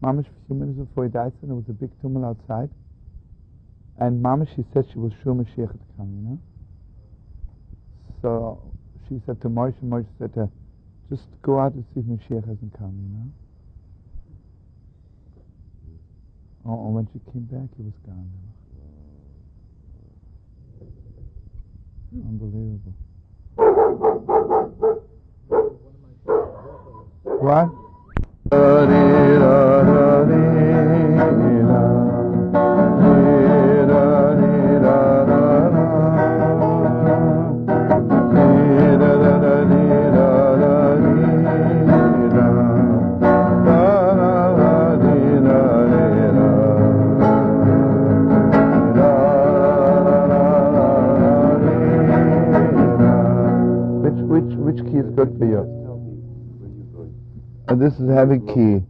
Mama, a few minutes before he died, there was a big tumult outside, and Mama, she said she was sure Mashiach had come, you know. So she said to Moshe, Moshe said to her, just go out and see if Mashiach hasn't come, you know. Oh, and when she came back, he was gone. Know? Unbelievable. What? Which This is heavy key.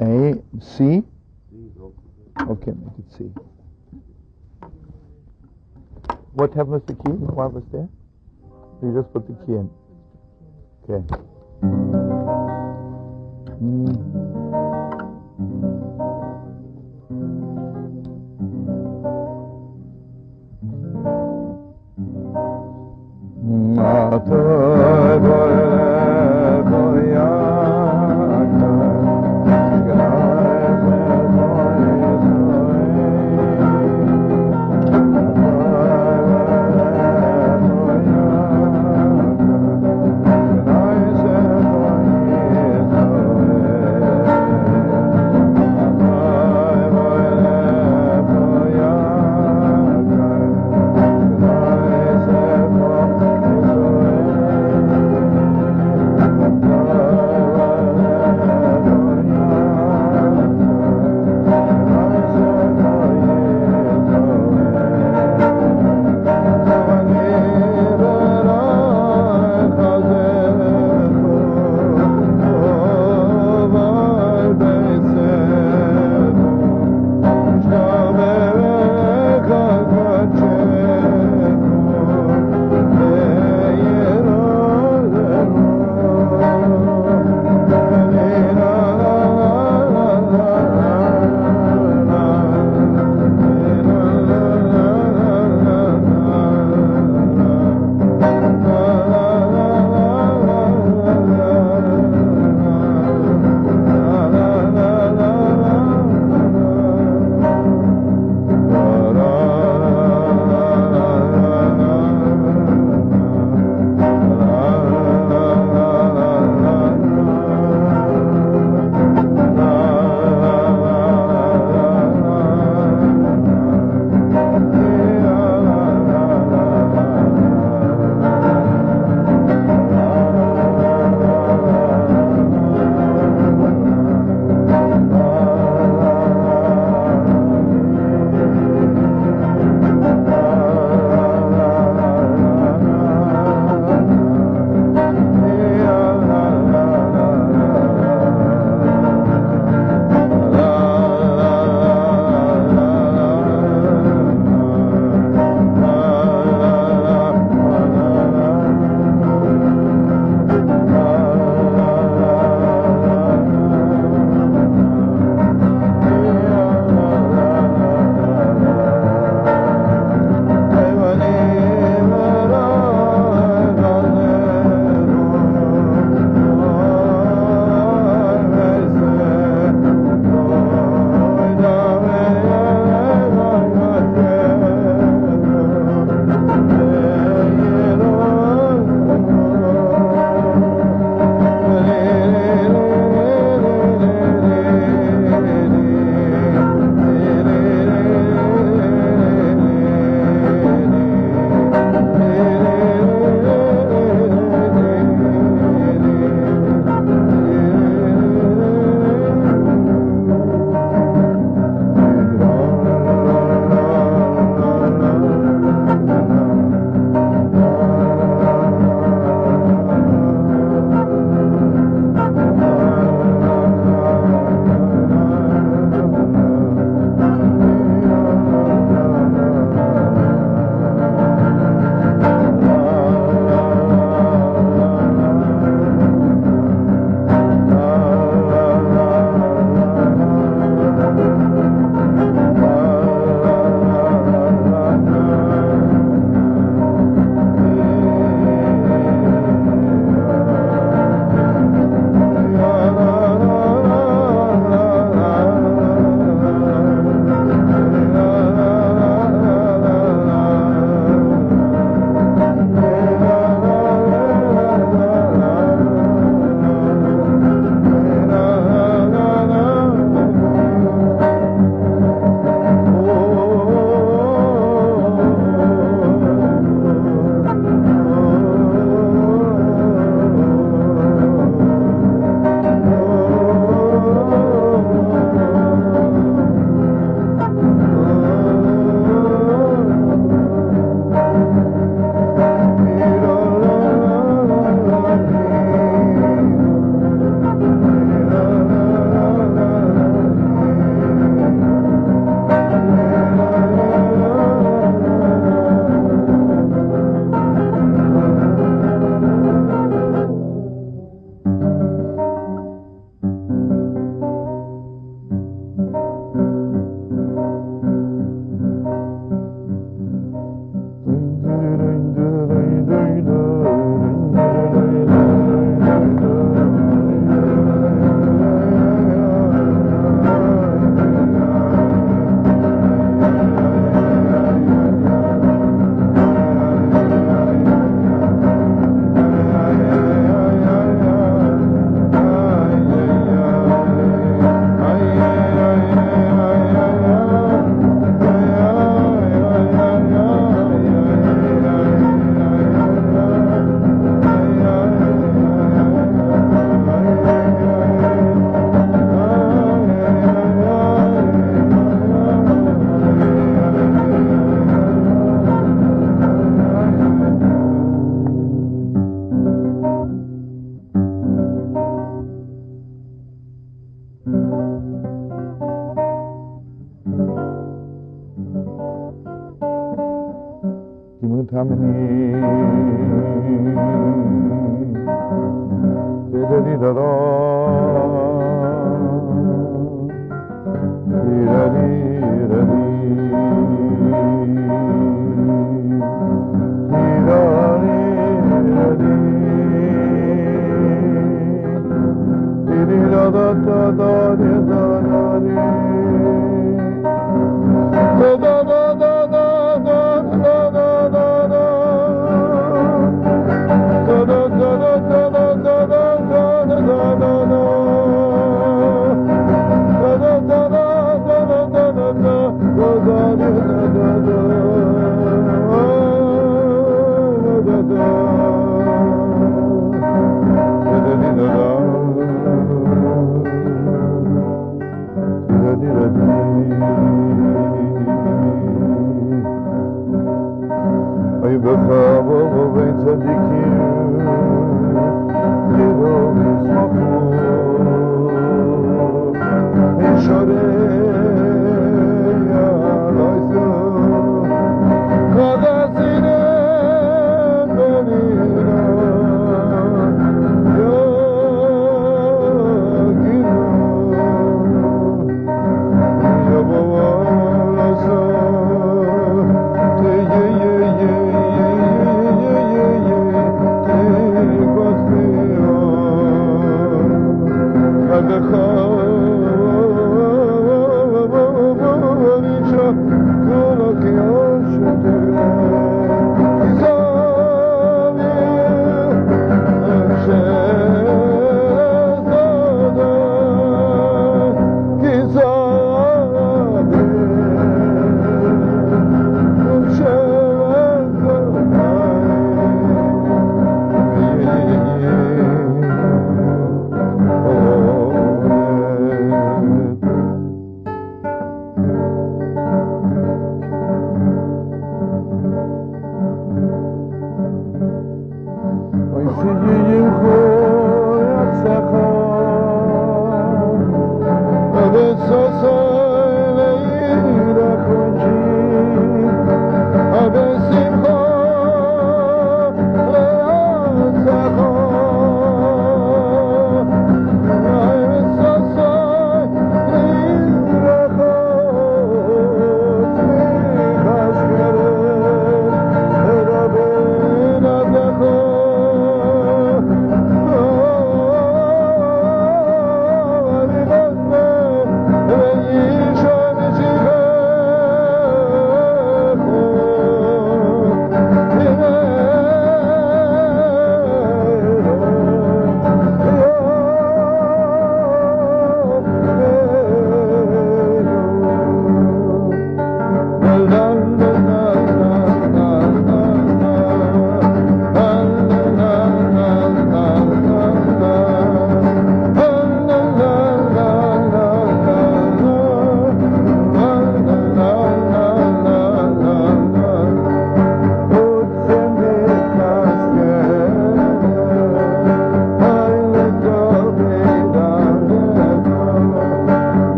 A C. Okay, make it C. What happened with the key? What was there? You just put the key in. Okay. Mm.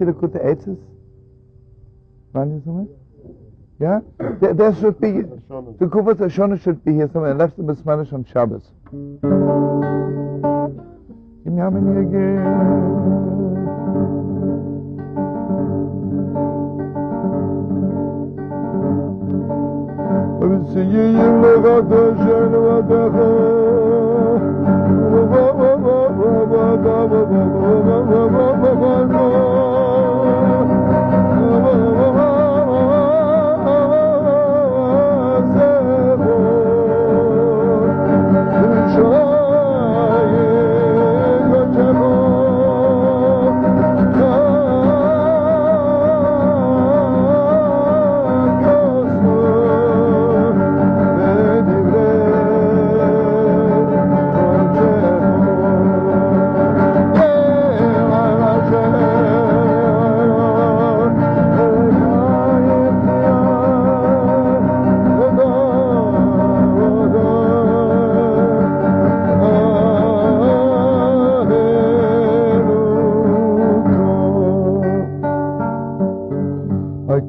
Likutei Eitzes? Running somewhere? Yeah? There, there should be, the Kufas Ashona should be here somewhere. I left the Bismanish on Shabbos. Give me how many Сиеем лега деженва деха Ба ба ба ба ба ба ба ба ба ба ба ба ба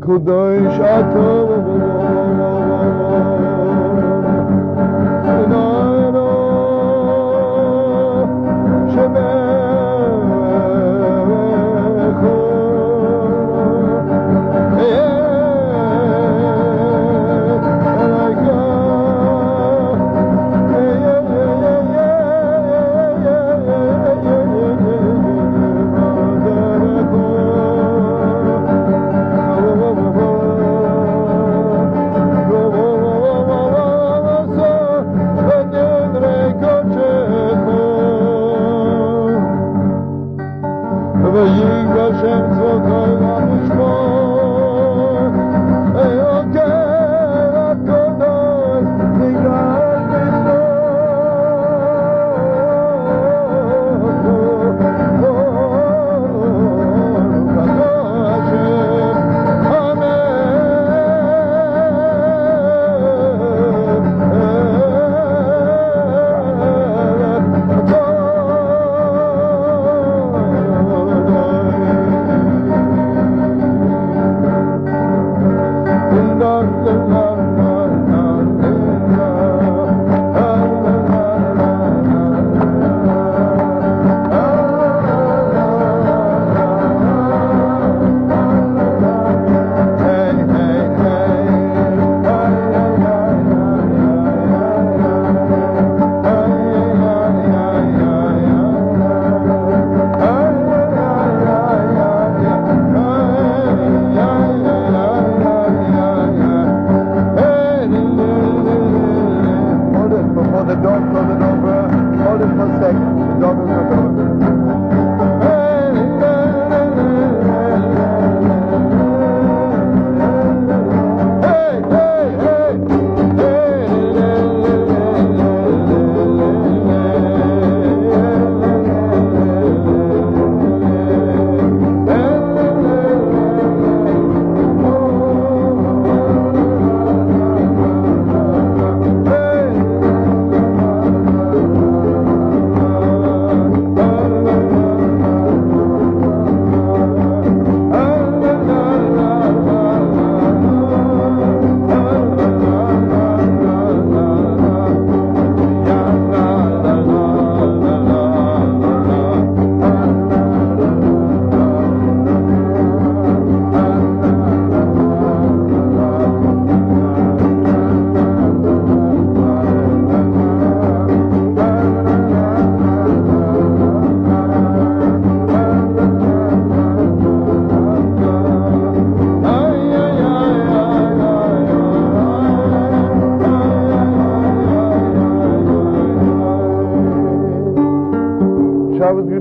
Kodesh Atam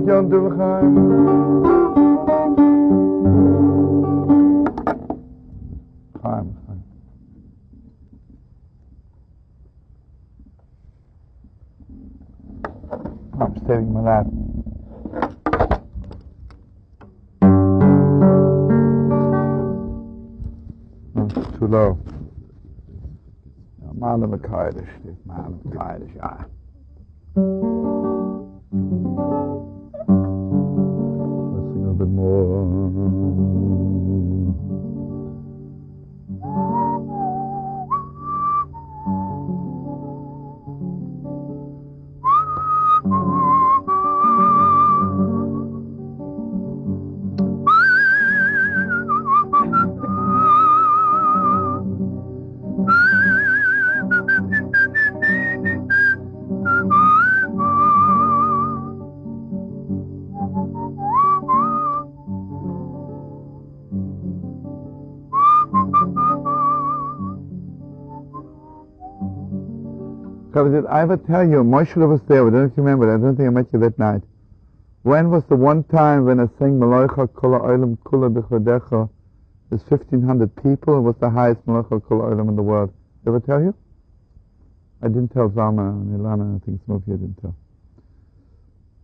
Tov Chaim. Chaim, Chaim. I'm stating my it's too low. Malam Kaddish, Malam Kaddish, ah. Did I ever tell you, Moshe was there, I don't remember, I don't think I met you that night. When was the one time when I sang Maloicha Kula Olam Kula B'chodecha, there's 1,500 people, it was the highest Maloicha Kula Olam in the world. Did I ever tell you? I didn't tell Zalma and Ilana, I think some of you didn't tell.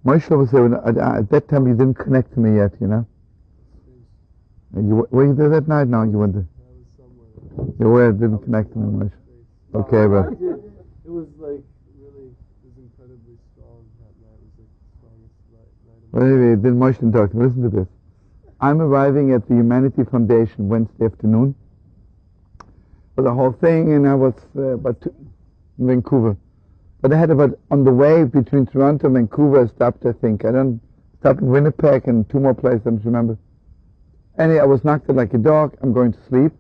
Moshe was there, at, at that time you didn't connect to me yet, you know? You, were you there that night? No, you weren't there. You were, didn't connect to me, Moshe. Okay, but it was like really, it was incredibly strong that night. It was like the strongest night. night well, anyway, then Moshe talk. Listen to this. I'm arriving at the Humanity Foundation Wednesday afternoon for the whole thing, and I was uh, about two, in Vancouver. But I had about on the way between Toronto and Vancouver, I stopped. I think I don't stopped in Winnipeg and two more places. I don't remember. Anyway, I was knocked out like a dog. I'm going to sleep,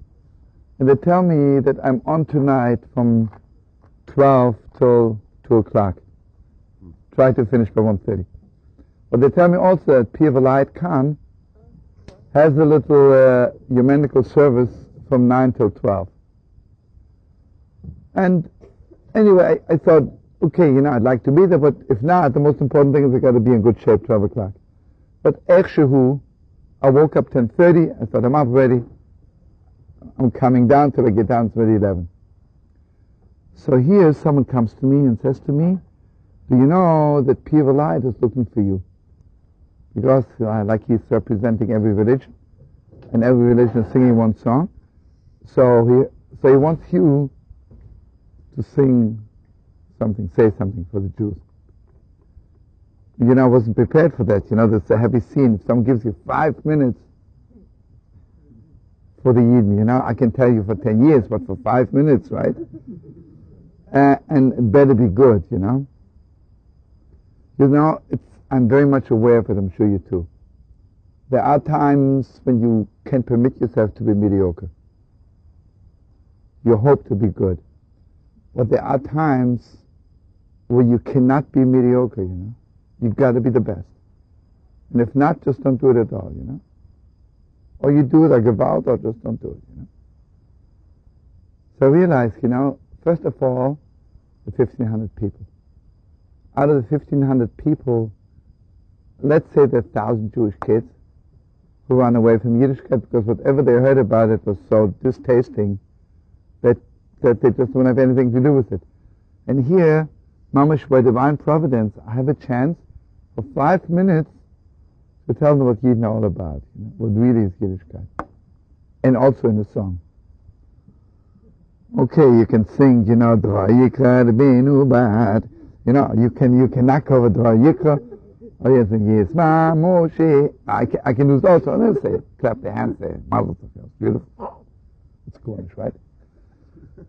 and they tell me that I'm on tonight from 12 till 2 o'clock. Try to finish by 1.30. But they tell me also that Pir Khan has a little uh, ecumenical service from 9 till 12. And anyway, I, I, thought, okay, you know, I'd like to be there, but if not, the most important thing is I got to be in good shape 12 o'clock. But Echshahu, I woke up 10.30, I thought, I'm up ready. I'm coming down till I get down to 11. So here someone comes to me and says to me, do you know that Vilayat is looking for you? Because like he's representing every religion, and every religion is singing one song. So he, so he wants you to sing something, say something for the Jews. You know, I wasn't prepared for that. You know, there's a heavy scene. If someone gives you five minutes for the Yidden, you know, I can tell you for ten years, but for five minutes, right? Uh, and better be good, you know. You know, I'm very much aware of it, I'm sure you too. There are times when you can permit yourself to be mediocre. You hope to be good. But there are times where you cannot be mediocre, you know. You've got to be the best. And if not, just don't do it at all, you know. Or you do it like a vow, or just don't do it, you know. So realize, you know, First of all, the 1,500 people. Out of the 1,500 people, let's say there are 1,000 Jewish kids who run away from Yiddishkeit because whatever they heard about it was so distasting that, that they just don't have anything to do with it. And here, Mamash, by divine providence, I have a chance for five minutes to tell them what Yidden all about, you know, what really is Yiddishkeit. And also in the song. Okay, you can sing, you know, Drayikra Benu Bat. You know, you can you can knock over Drayikra. Oh yes, and yes, Ma Moshe. I can, I can use also. Let's say, clap the hands there. Mazel tov. Beautiful. It's Cornish, right?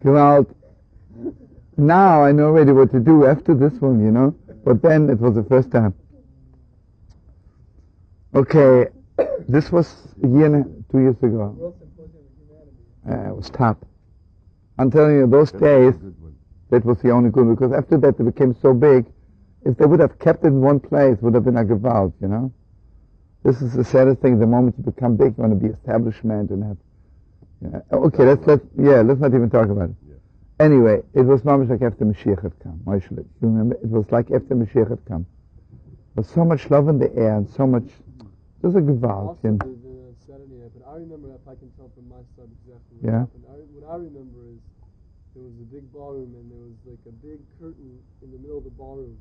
Gewalt. Now I know already what to do after this one, you know. But then it was the first time. Okay, this was a year, two years ago. Uh, it was top. I'm telling you, those days, that was the only good, because after that it became so big, if they would have kept it in one place, it would have been a gewalt, you know? This is the saddest thing, the moment you become big, you want to be establishment and have, yeah. okay, let's, let yeah, let's not even talk about it. Yeah. Anyway, it was mamish like after Mashiach had come, You remember? It was like after Mashiach had come. There was so much love in the air and so much, there's a gewalt. Also, you know? the, the Saturday but I remember, if I can tell from my side exactly what yeah. happened, I, what I remember is there was a big ballroom and there was like a big curtain in the middle of the ballroom.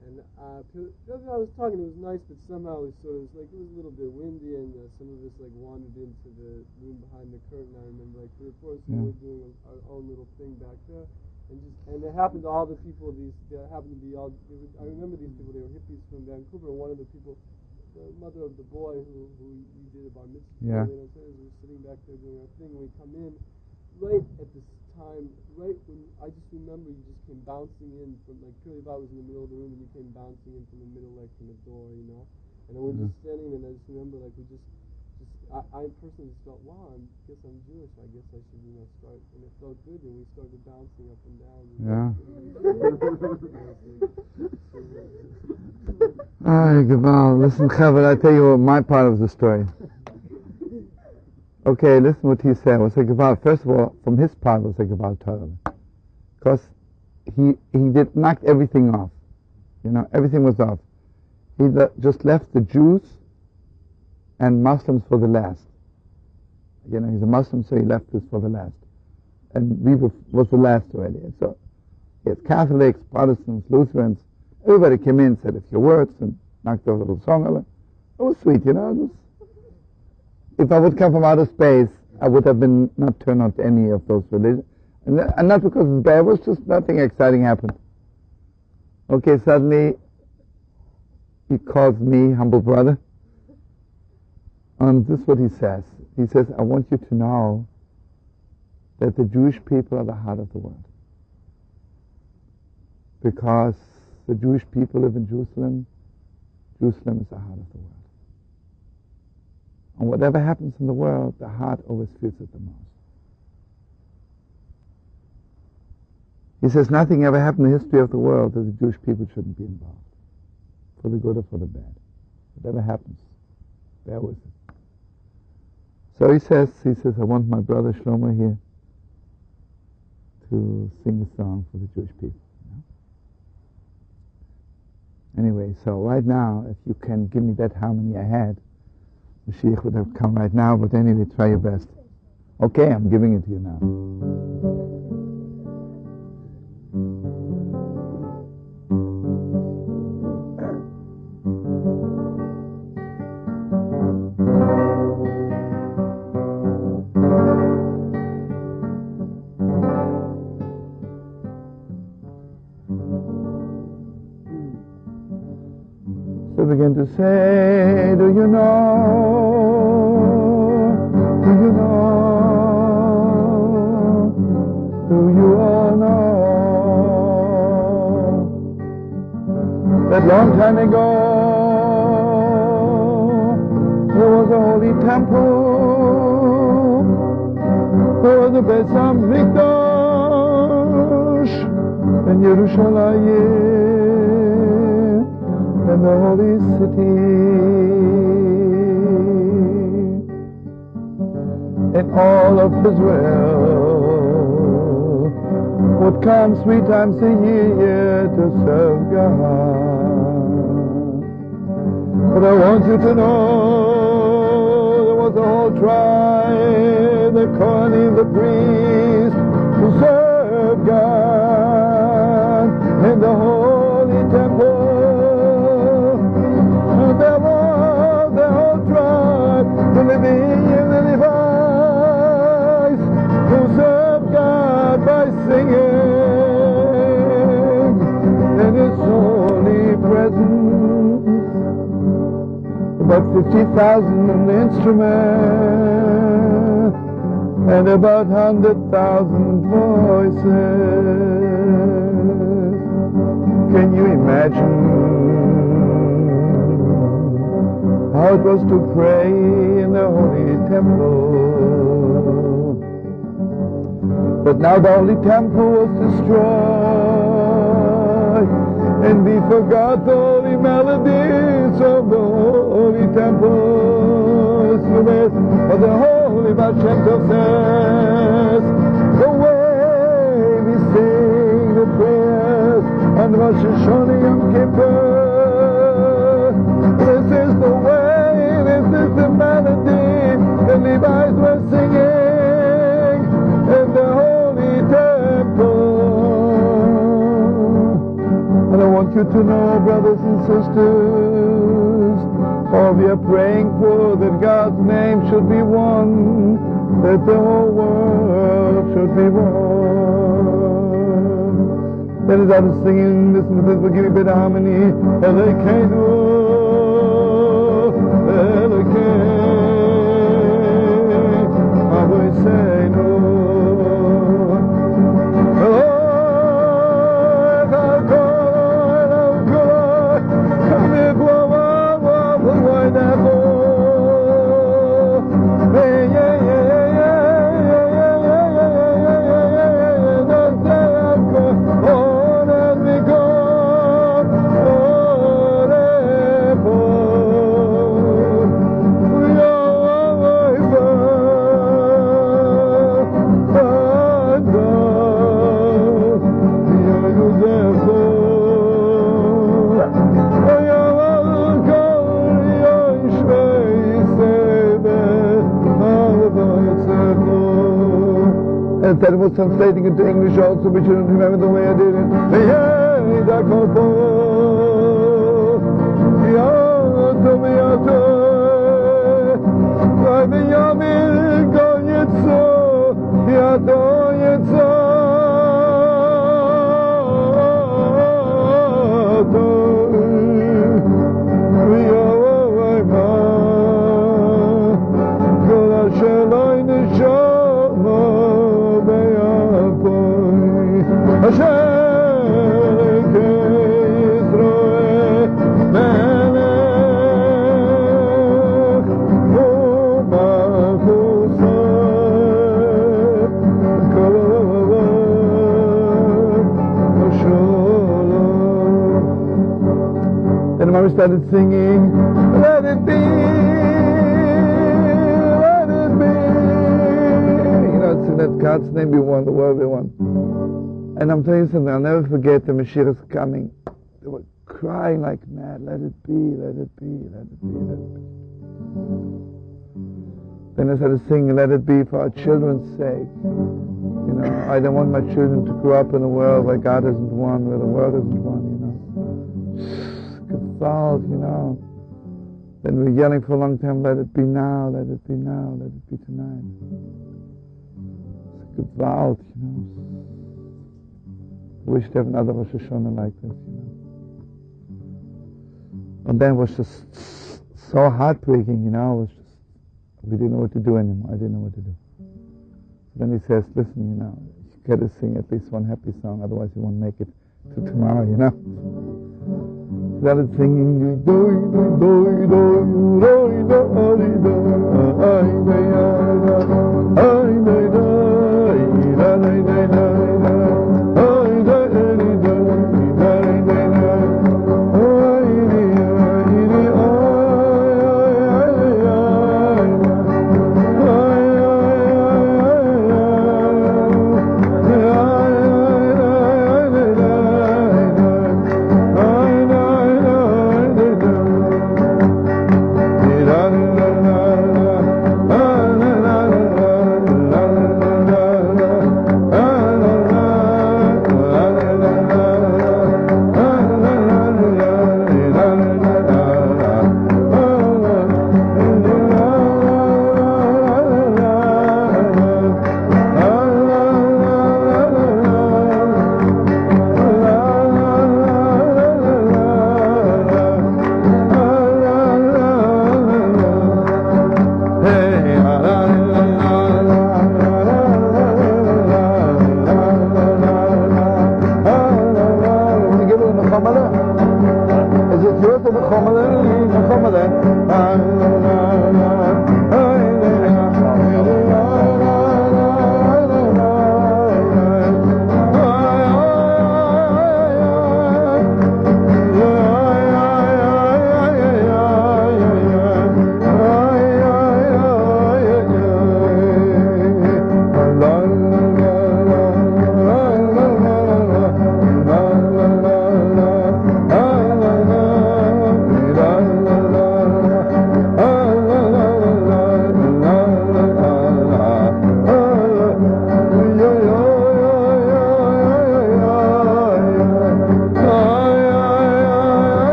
And uh, I was talking, it was nice, but somehow it was sort of like it was a little bit windy, and uh, some of us like wandered into the room behind the curtain. I remember like three or four, so we were doing our own little thing back there, and just and it happened to all the people. These that happened to be all. I remember these people. They were hippies from Vancouver. One of the people the mother of the boy who, who you did a bar mitzvah. Yeah. You know, we were sitting back there doing our thing. We come in right at this time, right when I just remember you just came bouncing in from like Curly Bob was in the middle of the room and you came bouncing in from the middle, like from the door, you know. And then we're mm-hmm. just standing there, and I just remember like we just, just I, I personally just felt, wow, I guess I'm Jewish. I guess I should, you know, start. And it felt good, and we started bouncing up and down. You know? Ay, Gaval, listen, Chavar, I tell you what my part of the story. Okay, listen what he said. Was a Gaval, first of all, from his part was a Gaval Torah. Because he, he did knocked everything off. You know, everything was off. He le- just left the Jews and Muslims for the last. You know, he's a Muslim, so he left this for the last. And we were, was the last already. And so, yes, Catholics, Protestants, Lutherans, everybody came in, said a few words, and knocked over a little song. It was sweet, you know. It was, if I would come from outer space, I would have been not turned on to any of those religions. And, and not because it's bad, it was just nothing exciting happened. Okay, suddenly he calls me humble brother. And this is what he says. He says, I want you to know that the Jewish people are the heart of the world. Because the Jewish people live in Jerusalem, Jerusalem is the heart of the world. And whatever happens in the world, the heart always feels it the most. He says nothing ever happened in the history of the world that the Jewish people shouldn't be involved, for the good or for the bad. Whatever happens, bear with it. So he says, he says, I want my brother Shlomo here to sing a song for the Jewish people. Anyway, so right now, if you can give me that harmony I had, Mashiach would have come right now, but anyway, try your best. Okay, I'm giving it to you now. Begin to say, do you know? Do you know? Do you all know? That long time ago, there was a holy temple. There was a Beis HaMikdash in Yerushalayim in the holy city. And all of Israel would come three times a year to serve God. But I want you to know there was a whole tribe, the Kohanim, the priest, who served God in the holy temple. About 50,000 instruments and about 100,000 voices. Can you imagine it was to pray in the holy temple? But now the holy temple was destroyed, and we forgot the holy melodies of the holy temple. But the holy Baal Shem Tov says, the way we sing the prayers on Rosh Hashanah Yom Kippur. The melody the Levites were singing in the holy temple. And I want you to know, brothers and sisters, all we are praying for that God's name should be one, that the whole world should be one. That is out singing, listen to this, we'll give you a bit of harmony. Elekenu, say. And then was translating into English also, but you don't remember the way I did it. Hey, Then Mama started singing, Let it be, let it be. You know, it's let God's name be one, the world be one. And I'm telling you something, I'll never forget the Mashiach is coming. They were crying like mad, let it be, let it be, let it be, let it be. Then I started singing, let it be for our children's sake. You know, I don't want my children to grow up in a world where God isn't one, where the world isn't one, you know. Gewalt, you know. Then we're yelling for a long time, let it be now, let it be now, let it be tonight. Gewalt, you know. Wish to have another Rosh Hashanah like this, you know. And then it was just so heartbreaking, you know. It was just, we didn't know what to do anymore. I didn't know what to do. Then he says, listen, you know, you got to sing at least one happy song, otherwise you won't make it to tomorrow, you know. Started singing,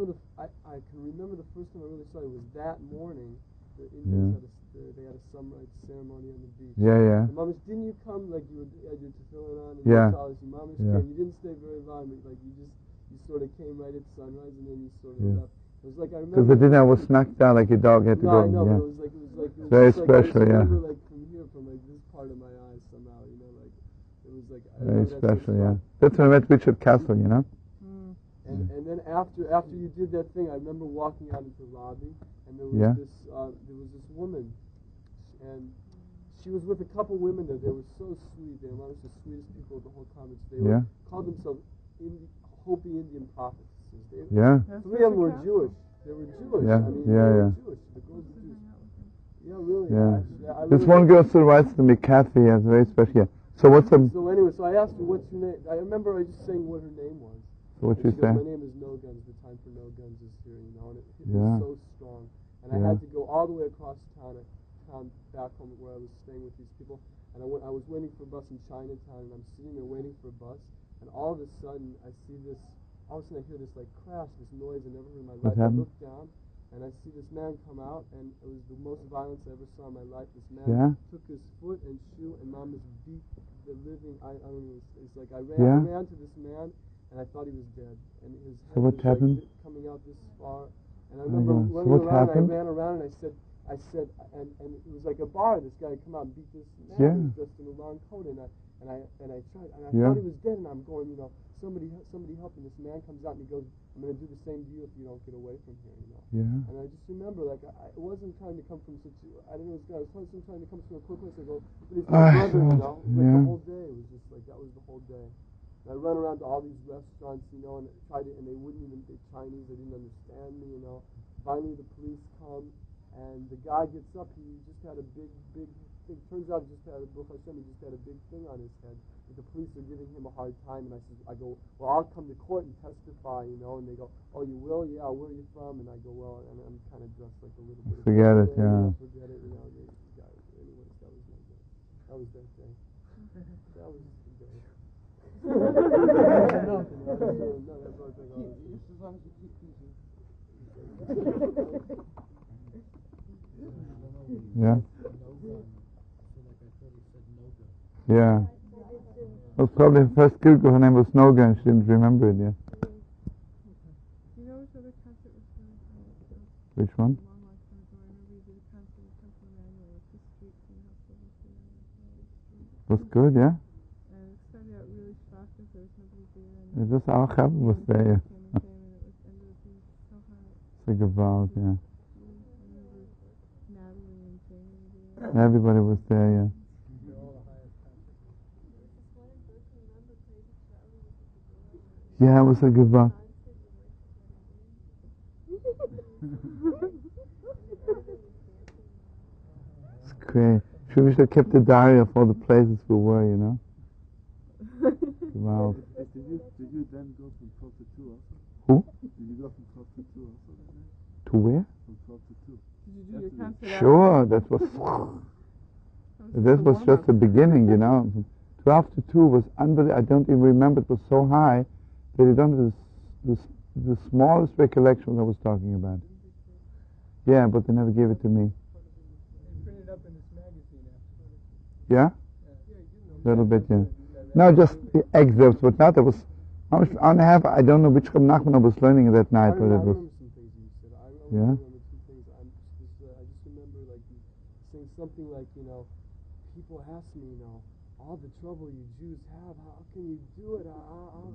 remember the I, I can remember the first time I really saw it was that morning. The Indians had a, the, they had a sunrise ceremony on the beach. Yeah, yeah. And Mamas, didn't you come like you were, uh, had your tefillin on and Yeah. your talis, and Mamas Yeah. came. You didn't stay very long. but, Like you just you sort of came right at sunrise and then you sort of Yeah. left. It was like I remember. Because the dinner was smacked down like your dog had to no, go. I know, yeah. but it was like it was like it was Very just like, I just special, yeah. like from here, from like this part of my eyes somehow, you know, like it was like I Very remember that so special, yeah. That's when I met Richard Castle, you know? Hmm. And and then after after you did that thing, I remember walking out into the lobby, and there was Yeah. this uh, there was this woman, and she was with a couple women there. They were so sweet. They were one of the sweetest people of the whole conference. They Yeah. were called themselves Indi- Hopi Indian prophetesses. They, Yeah. Three of them were Jewish. They were Jewish. Yeah, I mean, yeah, they were yeah. Jewish. The girls were Jewish. Yeah, really. Yeah. actually, I This really one girl still writes to me, Kathy, as very special. Yeah. So what's the, So anyway, so I asked her what's your name. I remember I just saying what her name was. So what you say? My name is No Guns. The time for No Guns is here, you know, and it hit Yeah. me so strong. And I Yeah. had to go all the way across town, town back home where I was staying with these people. And I went. I was waiting for a bus in Chinatown, and I'm sitting there waiting for a bus. And all of a sudden, I see this. All of a sudden, I hear this like crash, this noise I never heard in my life. I look down, and I see this man come out, and it was the most violence I ever saw in my life. This man Yeah. took his foot and shoe, and mom just beat the living. I, I don't know. It's, it's like I ran, Yeah. I ran to this man, and I thought he was dead. And his head So what was happened? like coming out this far. And I Oh, remember. So running what around. happened? I ran around, and I said, I said, and, and it was like a bar. This guy had come out and beat this man Yeah. who was dressed in a long coat, and I and I and I tried, and I Yeah. thought he was dead, and I'm going, you know, somebody somebody help me. This man comes out and he goes, I'm going to do the same to you if you don't get away from here, you know. Yeah. And I just remember, like, I, I wasn't trying to come from such. I didn't know this guy. I was trying, to come from a quick place. I go, but he's my Ah, brother, you know. It was like yeah. the whole day. It was just like that was the whole day. And I run around to all these restaurants, you know, and tried to, and they wouldn't even speak Chinese. They didn't understand me, you know. Finally, the police come, and the guy gets up. He just had a big, big thing. Turns out, he just had a Baruch Hashem, he just had a big thing on his head. But the police are giving him a hard time, and I said, I go, well, I'll come to court and testify, you know. And they go, oh, you will? Yeah. Where are you from? And I go, well, and I'm kind of dressed like a little bit. Forget a- it, yeah. Forget it, you know. The guy, that was my day. That was that day. That was Yeah. Yeah. It was probably her first Google, her name was Noga, and she didn't remember it yet. Which was one? A long, long was ended up being so hot. It's a gewalt, yeah. I remember Natalie and Everybody was there, yeah. Yeah, it was a gewalt. It's great. Should we should have kept a diary of all the places we were, you know? Gewalt. Did you, did you then go from 12 to 2 also? Who? Did you go from 12 to 2 also that? To where? From 12 to 2. Did you do your concert Sure, that was. This was just the beginning, you know. 12 to 2 was unbelievable. I don't even remember. It was so high that you don't have the, the, the smallest recollection what I was talking about. Yeah, but they never gave it to me. printed up in this magazine Yeah? A little bit, yeah. No, just the excerpts, but not, there was, how much, hour and a half, I don't know which Reb Nachman I was learning that night, but it was, I remember some things you said. I, I Yeah? remember some things. I'm just, uh, I just remember like saying something like, you know, people ask me, you know, all the trouble you Jews have, how can you do it? How, how,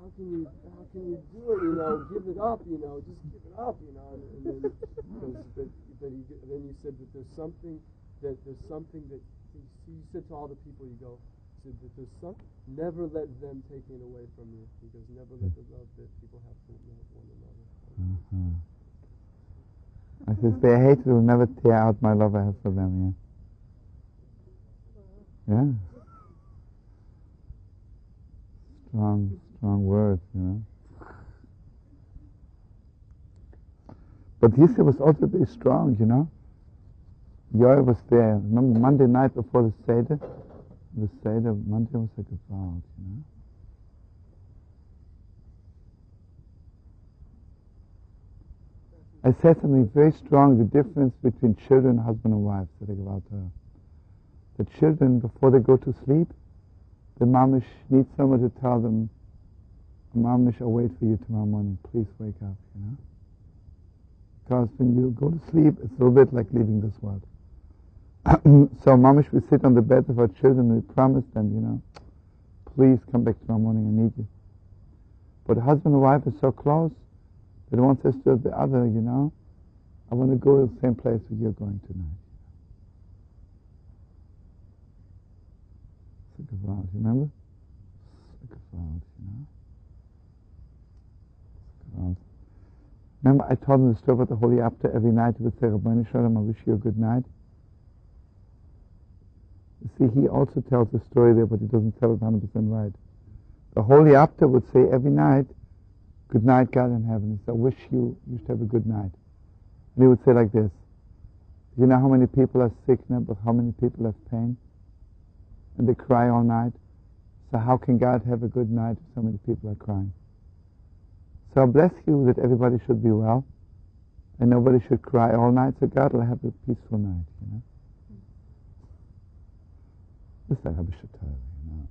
how can you how can you do it? You know, give it up. You know, just give it up. You know, and, and then but, but you, then you said that there's something that there's something that you, you said to all the people you go said never let them take it away from you because never let the love that people have for one another. Mhm. I if they hate will never tear out my love I have for them, yeah. Yeah. Strong, strong words, you know. But Yisra was also very strong, you know. Yoel was there. Remember Monday night before the Seder? The Seder, Monday was a you know. I said something very strong, the difference between children, husband and wife, said about. The children, before they go to sleep, the mamish needs someone to tell them, mamish, I'll wait for you tomorrow morning, please wake up, you know? Because when you go to sleep, it's a little bit like leaving this world. so mamish, we sit on the bed of our children, we promise them, you know, please come back tomorrow morning, I need you. But husband and wife are so close that one says to the other, you know, I want to go to the same place where you're going tonight. Gewalt, remember? Gewalt, you know? Remember I told him the story about the Holy Apta every night he would say, Ribono Shel Olam, I wish you a good night. See, he also tells the story there, but he doesn't tell it 100% right. The Holy Apta would say every night, Good night, God in heaven. He said, I wish you, you should have a good night. And he would say like this, You know how many people are sick now, but how many people have pain? And they cry all night. So how can God have a good night if so many people are crying? So I bless you that everybody should be well, and nobody should cry all night, so God will have a peaceful night, you know. This is Rabbi Shatai, you know.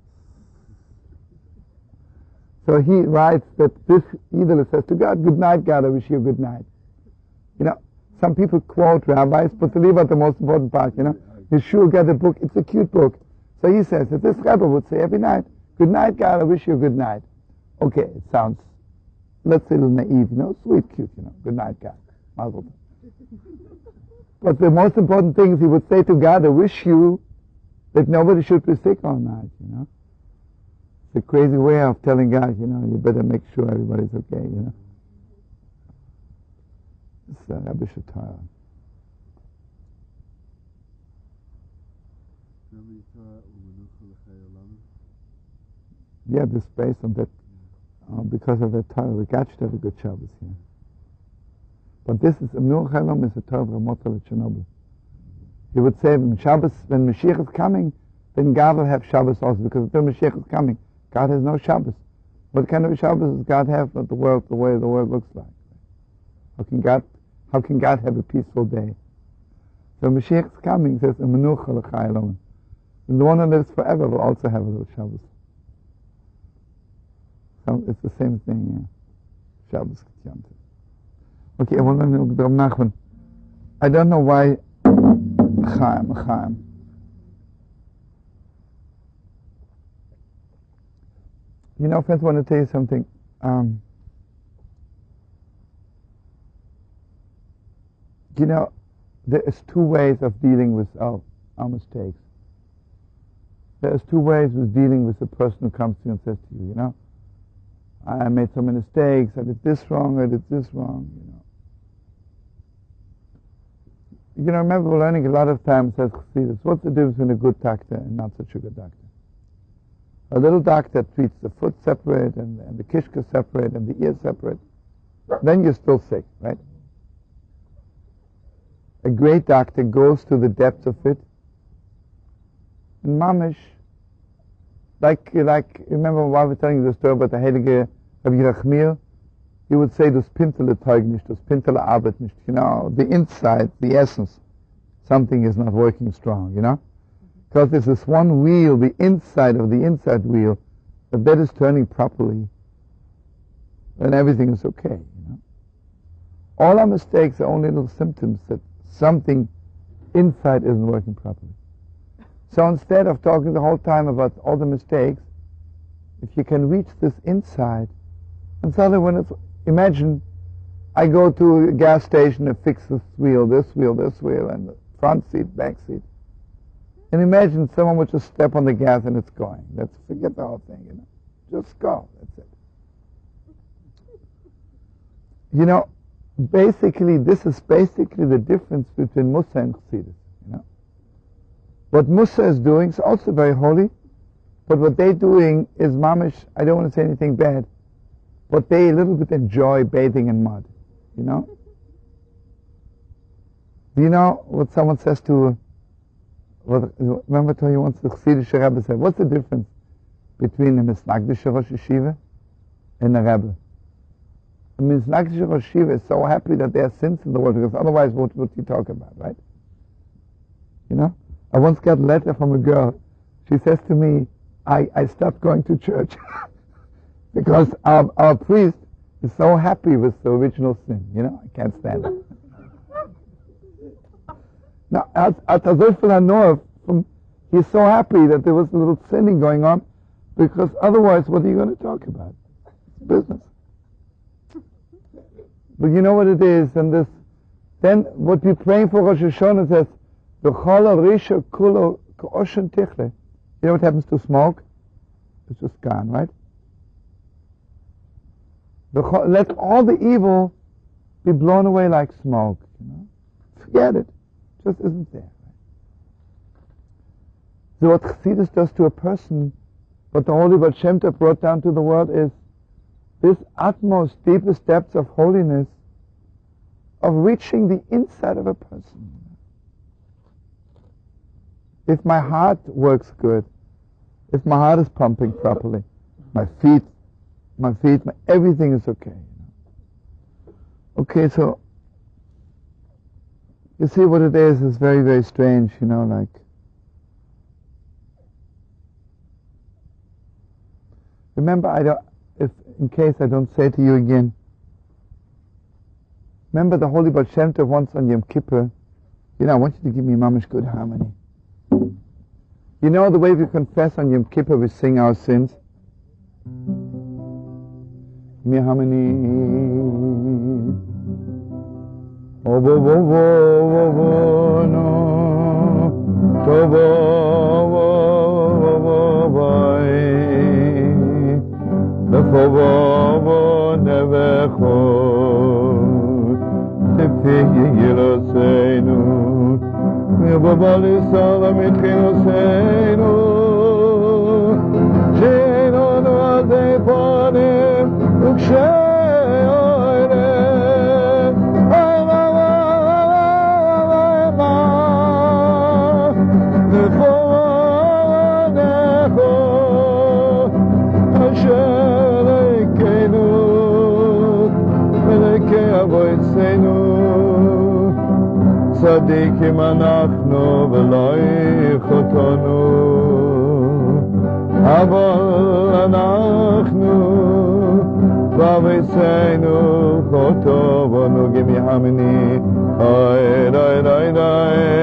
So he writes that this Idol says to God, Good night, God, I wish you a good night. You know, some people quote rabbis, but to leave out the most important part, you know. Yeshua got a book, it's a cute book. So he says that this Rebbe would say every night, Good night, God, I wish you a good night. Okay, it sounds, let's say a little naive, you know, sweet, cute, you know, good night, God. But the most important thing is he would say to God, I wish you that nobody should be sick all night, you know. It's a crazy way of telling God, you know, you better make sure everybody's okay, you know. It's uh, Rabbi Shatara. Yeah, this based on that, uh, because of that Torah, we got to have a good Shabbos here. But this is, Amnur Chalam is a Torah of Ramotzah Chernobyl. He would say, Shabbos, when Mashiach is coming, then God will have Shabbos also, because until Mashiach is coming, God has no Shabbos. What kind of Shabbos does God have but the world, the way the world looks like? How can God, how can God have a peaceful day? So Mashiach is coming, says. And the one who lives forever will also have a little Shabbos. So it's the same thing, yeah. Shabbos Okay, I want to know. I don't know why Chaim, Chaim. You know, friends, I want to tell you something. Um, you know, there is two ways of dealing with our, our mistakes. There's two ways of dealing with the person who comes to you and says to you, you know, I made so many mistakes, I did this wrong, I did this wrong, you know. You know, remember learning a lot of times as Chassidus, what's the difference between a good doctor and not such a good doctor? A little doctor treats the foot separate and, and the kishka separate and the ear separate. Then you're still sick, right? A great doctor goes to the depth of it. And mamish, like, like, remember why we're telling you the story about the Heilige Rabbi Yerachmiel? He would say, das Pintele Teug nicht, das Pintele Arbeit nicht. You know, the inside, the essence, something is not working strong, you know? Because there's this one wheel, the inside of the inside wheel, if that is turning properly, then everything is okay. You know? All our mistakes are only little symptoms that something inside isn't working properly. So instead of talking the whole time about all the mistakes, if you can reach this inside, and suddenly when it's, imagine I go to a gas station and fix this wheel, this wheel, this wheel, and the front seat, back seat. And imagine someone would just step on the gas and it's going. Let's forget the whole thing, you know. Just go. That's it. You know, basically, this is basically the difference between Mussar and Chassidus, you know. What Mussar is doing is also very holy, but what they're doing is mamish, I don't want to say anything bad, but they a little bit enjoy bathing in mud, you know. Do you know what someone says to what, remember I told you once the Chassidish Rebbe said, what's the difference between a Misnagdish Rosh Yeshiva and a Rebbe? A Misnagdish Rosh Yeshiva is so happy that there are sins in the world, because otherwise what would you talk about, right? You know? I once got a letter from a girl. She says to me, I, I stopped going to church because our, our priest is so happy with the original sin. You know, I can't stand it. Now, at, at Azif from he's so happy that there was a little sinning going on, because otherwise, what are you going to talk about? business. But you know what it is, and this, then what we praying for Rosh Hashanah says, the "V'chol risha kulo k'oshen tichle." You know what happens to smoke? It's just gone, right? Let all the evil be blown away like smoke. You know, forget it. Just isn't there. So what Chassidus does to a person, what the Holy Baal Shem brought down to the world is this utmost, deepest depths of holiness, of reaching the inside of a person. If my heart works good, if my heart is pumping properly, my feet, my feet, my, everything is okay. Okay, so you see what it is is very, very strange, you know, like Remember, I don't, if in case I don't say to you again, remember the Holy Baal Shem once on Yom Kippur, you know, I want you to give me mamish good harmony. You know the way we confess on Yom Kippur, we sing our sins? mihamni obo oh, bo bo bo bo no. To bo bo bo bo bai the bo bo bo neve kho te pe yelo seinu me bo bo li sala mit khino seinu jeno no. Ade panin צדיקים אנחנו ולא יחותנו אבל אנחנו Bavay seinu kotovonu gemihamini Ay, ay, ay, ay, ay, ay.